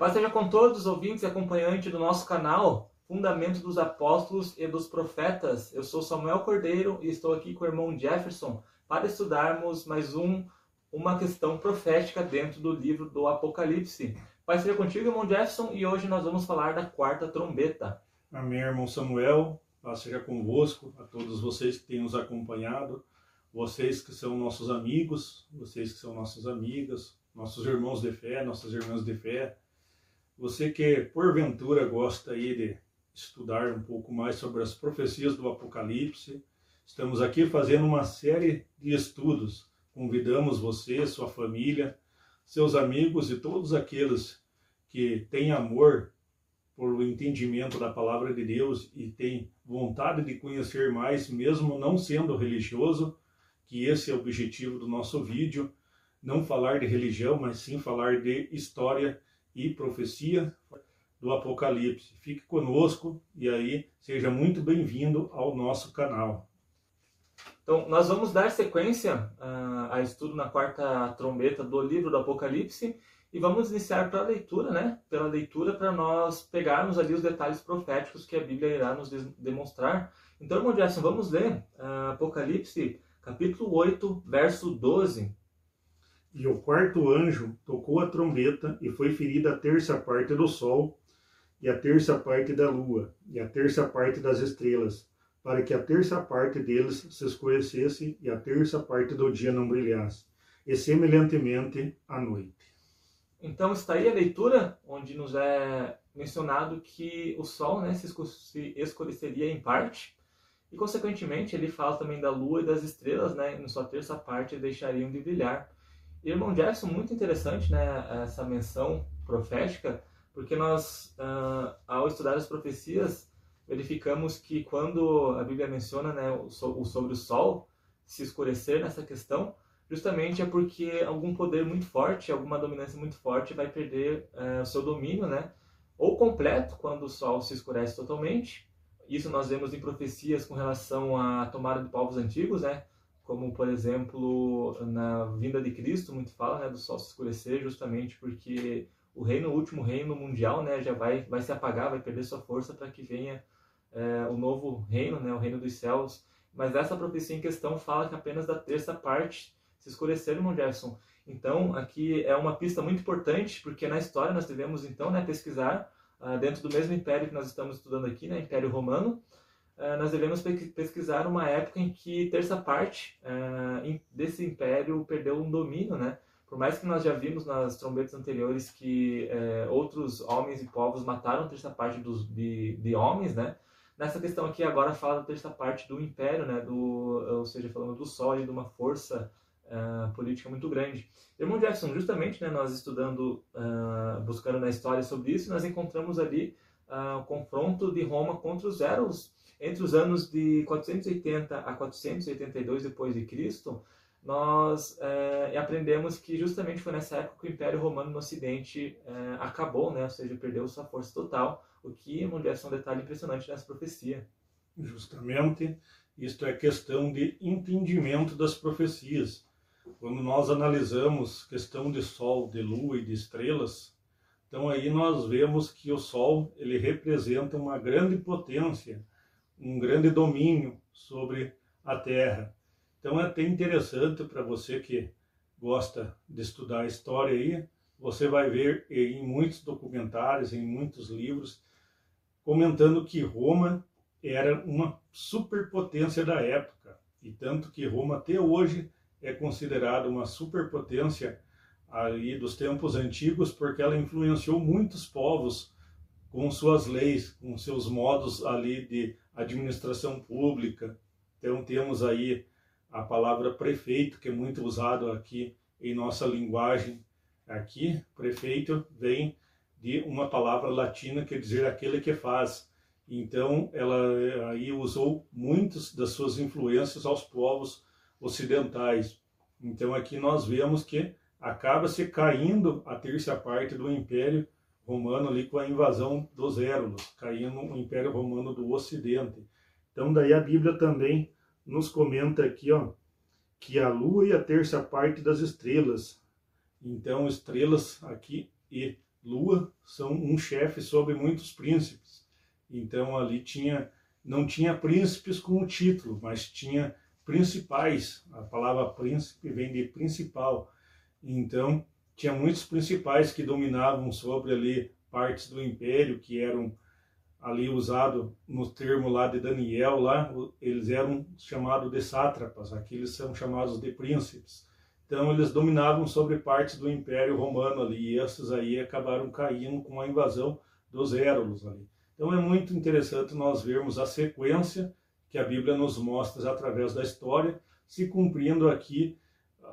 paz seja com todos os ouvintes e acompanhantes do nosso canal Fundamento dos Apóstolos e dos Profetas. Eu sou Samuel Cordeiro e estou aqui com o irmão Jefferson para estudarmos mais um uma questão profética dentro do livro do Apocalipse. Paz seja contigo, irmão Jefferson, e hoje nós vamos falar da quarta trombeta. Amém, irmão Samuel. Paz seja convosco, a todos vocês que têm nos acompanhado, vocês que são nossos amigos, vocês que são nossas amigas, nossos irmãos de fé, nossas irmãs de fé. Você que porventura gosta aí de estudar um pouco mais sobre as profecias do Apocalipse, estamos aqui fazendo uma série de estudos. Convidamos você, sua família, seus amigos e todos aqueles que têm amor por o entendimento da palavra de Deus e têm vontade de conhecer mais, mesmo não sendo religioso, que esse é o objetivo do nosso vídeo não falar de religião, mas sim falar de história e profecia do Apocalipse. Fique conosco e aí seja muito bem-vindo ao nosso canal. Então, nós vamos dar sequência uh, a estudo na quarta trombeta do livro do Apocalipse e vamos iniciar pela leitura, né? Pela leitura para nós pegarmos ali os detalhes proféticos que a Bíblia irá nos demonstrar. Então, irmão Jackson, vamos ler uh, Apocalipse, capítulo 8, verso 12. E o quarto anjo tocou a trombeta, e foi ferida a terça parte do sol, e a terça parte da lua, e a terça parte das estrelas, para que a terça parte deles se escurecesse, e a terça parte do dia não brilhasse, e semelhantemente a noite. Então está aí a leitura, onde nos é mencionado que o sol né, se escureceria em parte, e consequentemente ele fala também da lua e das estrelas, né, em sua terça parte deixariam de brilhar. Irmão Jackson, muito interessante né, essa menção profética, porque nós, uh, ao estudar as profecias, verificamos que quando a Bíblia menciona né, o, sobre o sol se escurecer nessa questão, justamente é porque algum poder muito forte, alguma dominância muito forte vai perder uh, o seu domínio, né? Ou completo, quando o sol se escurece totalmente. Isso nós vemos em profecias com relação à tomada de povos antigos, né? Como por exemplo na vinda de Cristo, muito fala né, do sol se escurecer, justamente porque o reino, o último reino mundial, né, já vai, vai se apagar, vai perder sua força para que venha é, o novo reino, né, o reino dos céus. Mas essa profecia em questão fala que apenas da terça parte se escurecer, irmão Jefferson. Então, aqui é uma pista muito importante, porque na história nós devemos então né, pesquisar uh, dentro do mesmo império que nós estamos estudando aqui, né, Império Romano, nós devemos pesquisar uma época em que terça parte uh, desse império perdeu um domínio, né? Por mais que nós já vimos nas trombetas anteriores que uh, outros homens e povos mataram terça parte dos, de, de homens, né? Nessa questão aqui agora fala da terça parte do império, né? Do, ou seja, falando do sol e de uma força Uh, política muito grande. Irmão Jackson, justamente, né, nós estudando, uh, buscando na história sobre isso, nós encontramos ali uh, o confronto de Roma contra os Eros entre os anos de 480 a 482 depois de Cristo, nós é, aprendemos que justamente foi nessa época que o Império Romano no Ocidente é, acabou, né? ou seja, perdeu sua força total, o que, é um detalhe impressionante nessa profecia. Justamente, isto é questão de entendimento das profecias. Quando nós analisamos questão de Sol, de Lua e de estrelas, então aí nós vemos que o Sol ele representa uma grande potência, um grande domínio sobre a Terra. Então é até interessante para você que gosta de estudar história aí, você vai ver em muitos documentários, em muitos livros, comentando que Roma era uma superpotência da época, e tanto que Roma até hoje é considerada uma superpotência ali dos tempos antigos, porque ela influenciou muitos povos com suas leis, com seus modos ali de administração pública. Então temos aí a palavra prefeito, que é muito usado aqui em nossa linguagem. Aqui, prefeito vem de uma palavra latina que quer dizer aquele que faz. Então, ela aí usou muitas das suas influências aos povos ocidentais. Então, aqui nós vemos que acaba se caindo a terça parte do Império romano ali com a invasão dos Érulos, caindo o Império Romano do Ocidente. Então daí a Bíblia também nos comenta aqui, ó, que a lua e a terça parte das estrelas. Então estrelas aqui e lua são um chefe sobre muitos príncipes. Então ali tinha não tinha príncipes como título, mas tinha principais. A palavra príncipe vem de principal. Então tinha muitos principais que dominavam sobre ali partes do império que eram ali usado no termo lá de Daniel lá eles eram chamados de sátrapas aqueles são chamados de príncipes. Então eles dominavam sobre partes do império romano ali e esses aí acabaram caindo com a invasão dos Érulos ali. Então é muito interessante nós vermos a sequência que a Bíblia nos mostra através da história se cumprindo aqui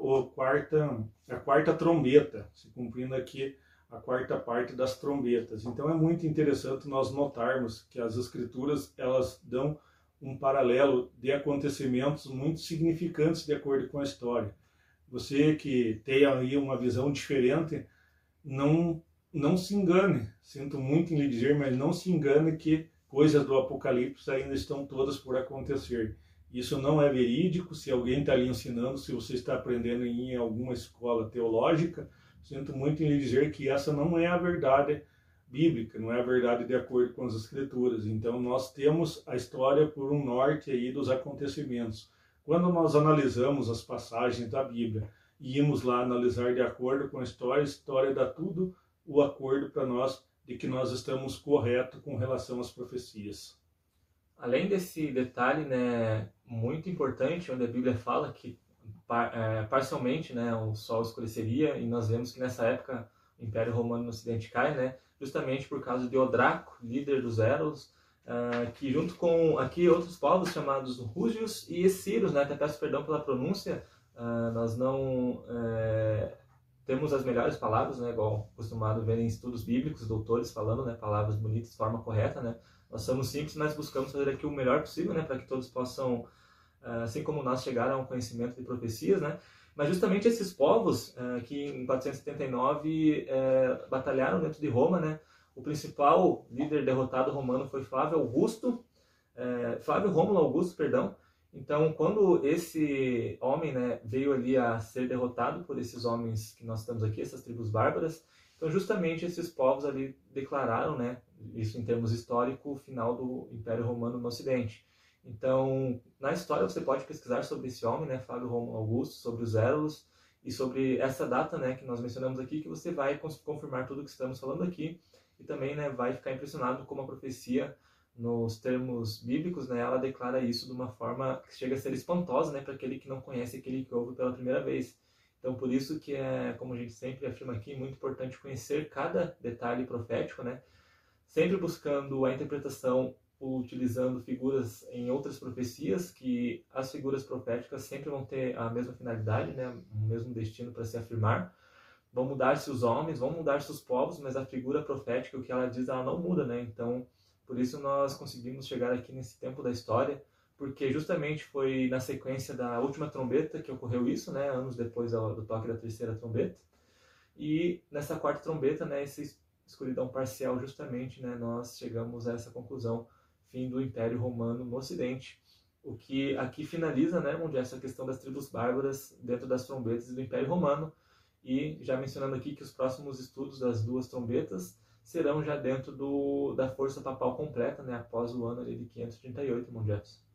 a quarta a quarta trombeta se cumprindo aqui a quarta parte das trombetas. Então é muito interessante nós notarmos que as escrituras elas dão um paralelo de acontecimentos muito significantes de acordo com a história. Você que tem aí uma visão diferente, não não se engane. Sinto muito em lhe dizer, mas não se engane que coisas do Apocalipse ainda estão todas por acontecer. Isso não é verídico. Se alguém está lhe ensinando, se você está aprendendo em alguma escola teológica, Sinto muito em lhe dizer que essa não é a verdade bíblica, não é a verdade de acordo com as escrituras. Então nós temos a história por um norte aí dos acontecimentos. Quando nós analisamos as passagens da Bíblia e íamos lá analisar de acordo com a história, a história dá tudo o acordo para nós de que nós estamos corretos com relação às profecias. Além desse detalhe, né, muito importante, onde a Bíblia fala que par, é, parcialmente né, o Sol escureceria, e nós vemos que nessa época o Império Romano no Ocidente cai, né, justamente por causa de Odraco, líder dos Eros, uh, que junto com aqui outros povos chamados Rúgios e Esciros, né, até peço perdão pela pronúncia, uh, nós não é, temos as melhores palavras, né, igual costumado ver em estudos bíblicos, doutores falando, né, palavras bonitas de forma correta, né, nós somos simples, mas buscamos fazer aqui o melhor possível, né, para que todos possam ah, assim como nós chegaram a um conhecimento de profecias, né? Mas justamente esses povos uh, que em 479 uh, eh, batalharam dentro de Roma, né? O principal líder derrotado romano foi Flávio Augusto, Flávio Rômulo Augusto, perdão. Então, quando esse homem, né, veio ali a ser derrotado por esses homens que nós estamos aqui, essas tribos bárbaras, então justamente esses povos ali declararam, né, isso em termos históricos, o final do Império Romano no Ocidente. Então, na história você pode pesquisar sobre esse homem, né, Flávio Romulo Augusto, sobre os Érulos e sobre essa data, né, que nós mencionamos aqui, que você vai confirmar tudo que estamos falando aqui e também, né, vai ficar impressionado como a profecia nos termos bíblicos, né, ela declara isso de uma forma que chega a ser espantosa, né, para aquele que não conhece, aquele que ouve pela primeira vez. Então, por isso que é, como a gente sempre afirma aqui, muito importante conhecer cada detalhe profético, né, sempre buscando a interpretação utilizando figuras em outras profecias, que as figuras proféticas sempre vão ter a mesma finalidade, né, o mesmo destino para se afirmar. Vão mudar-se os homens, vão mudar-se os povos, mas a figura profética, o que ela diz, ela não muda, né? Então, por isso nós conseguimos chegar aqui nesse tempo da história, porque justamente foi na sequência da última trombeta que ocorreu isso, né, anos depois do toque da terceira trombeta. E nessa quarta trombeta, né, essa escuridão parcial, justamente, né, nós chegamos a essa conclusão fim do Império Romano no Ocidente. O que aqui finaliza, né, onde essa questão das tribos bárbaras dentro das trombetas do Império Romano. E já mencionando aqui que os próximos estudos das duas trombetas serão já dentro do, da força papal completa, né, após o ano de 538, irmão Jefferson.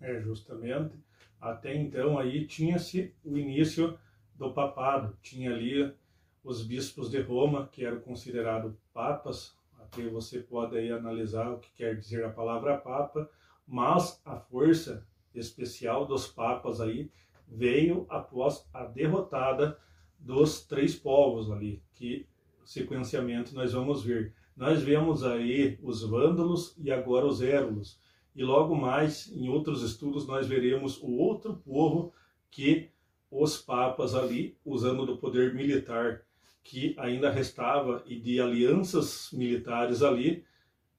É, justamente. Até então aí tinha-se o início do papado. Tinha ali os bispos de Roma, que eram considerados papas, que você pode aí analisar o que quer dizer a palavra papa, mas a força especial dos papas aí veio após a derrotada dos três povos ali, que sequenciamento nós vamos ver. Nós vemos aí os vândalos e agora os érulos. E logo mais, em outros estudos, nós veremos o outro povo que os papas ali, usando do poder militar que ainda restava e de alianças militares ali,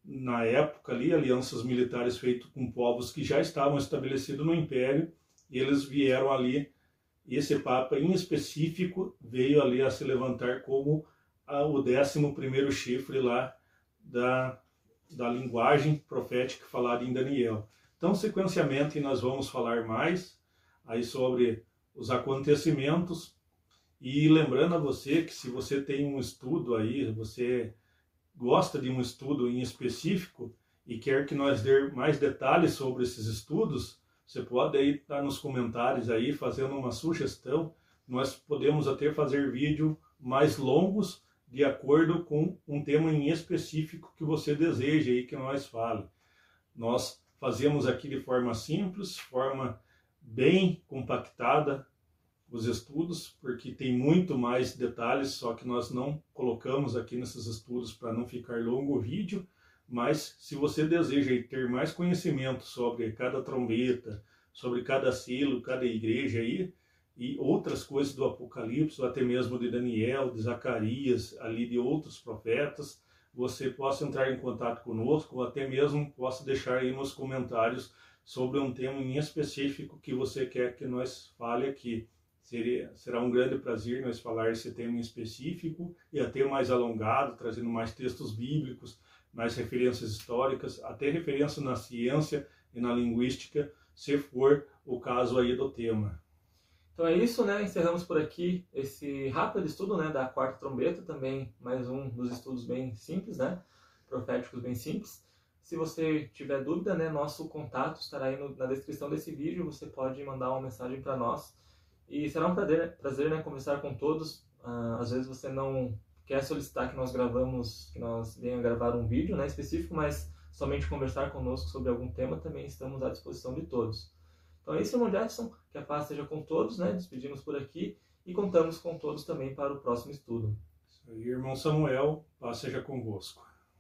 na época ali, alianças militares feitas com povos que já estavam estabelecidos no Império, eles vieram ali, esse Papa em específico veio ali a se levantar como a, o décimo primeiro chifre lá da, da linguagem profética falada em Daniel. Então, sequenciamento, nós vamos falar mais aí sobre os acontecimentos e lembrando a você que se você tem um estudo aí, você gosta de um estudo em específico e quer que nós dê mais detalhes sobre esses estudos, você pode aí estar nos comentários aí fazendo uma sugestão. Nós podemos até fazer vídeo mais longos de acordo com um tema em específico que você deseja aí que nós fale. Nós fazemos aqui de forma simples, forma bem compactada os estudos, porque tem muito mais detalhes, só que nós não colocamos aqui nesses estudos para não ficar longo o vídeo. Mas se você deseja ter mais conhecimento sobre cada trombeta, sobre cada selo, cada igreja aí, e outras coisas do Apocalipse, ou até mesmo de Daniel, de Zacarias, ali de outros profetas, você possa entrar em contato conosco, ou até mesmo possa deixar aí nos comentários sobre um tema em específico que você quer que nós fale aqui. Seria, será um grande prazer nós falar esse tema em específico e até mais alongado, trazendo mais textos bíblicos, mais referências históricas, até referência na ciência e na linguística, se for o caso aí do tema. Então é isso, né? Encerramos por aqui esse rápido estudo, né, da quarta trombeta, também mais um dos estudos bem simples, né? Proféticos bem simples. Se você tiver dúvida, né, nosso contato estará aí no, na descrição desse vídeo. Você pode mandar uma mensagem para nós e será um prazer, prazer, né, conversar com todos. Uh, às vezes você não quer solicitar que nós gravamos, que nós venhamos gravar um vídeo, né, específico, mas somente conversar conosco sobre algum tema, também estamos à disposição de todos. Então é isso, irmão Jackson. Que a paz seja com todos, né? Despedimos por aqui e contamos com todos também para o próximo estudo. Isso aí, irmão Samuel. Paz seja convosco.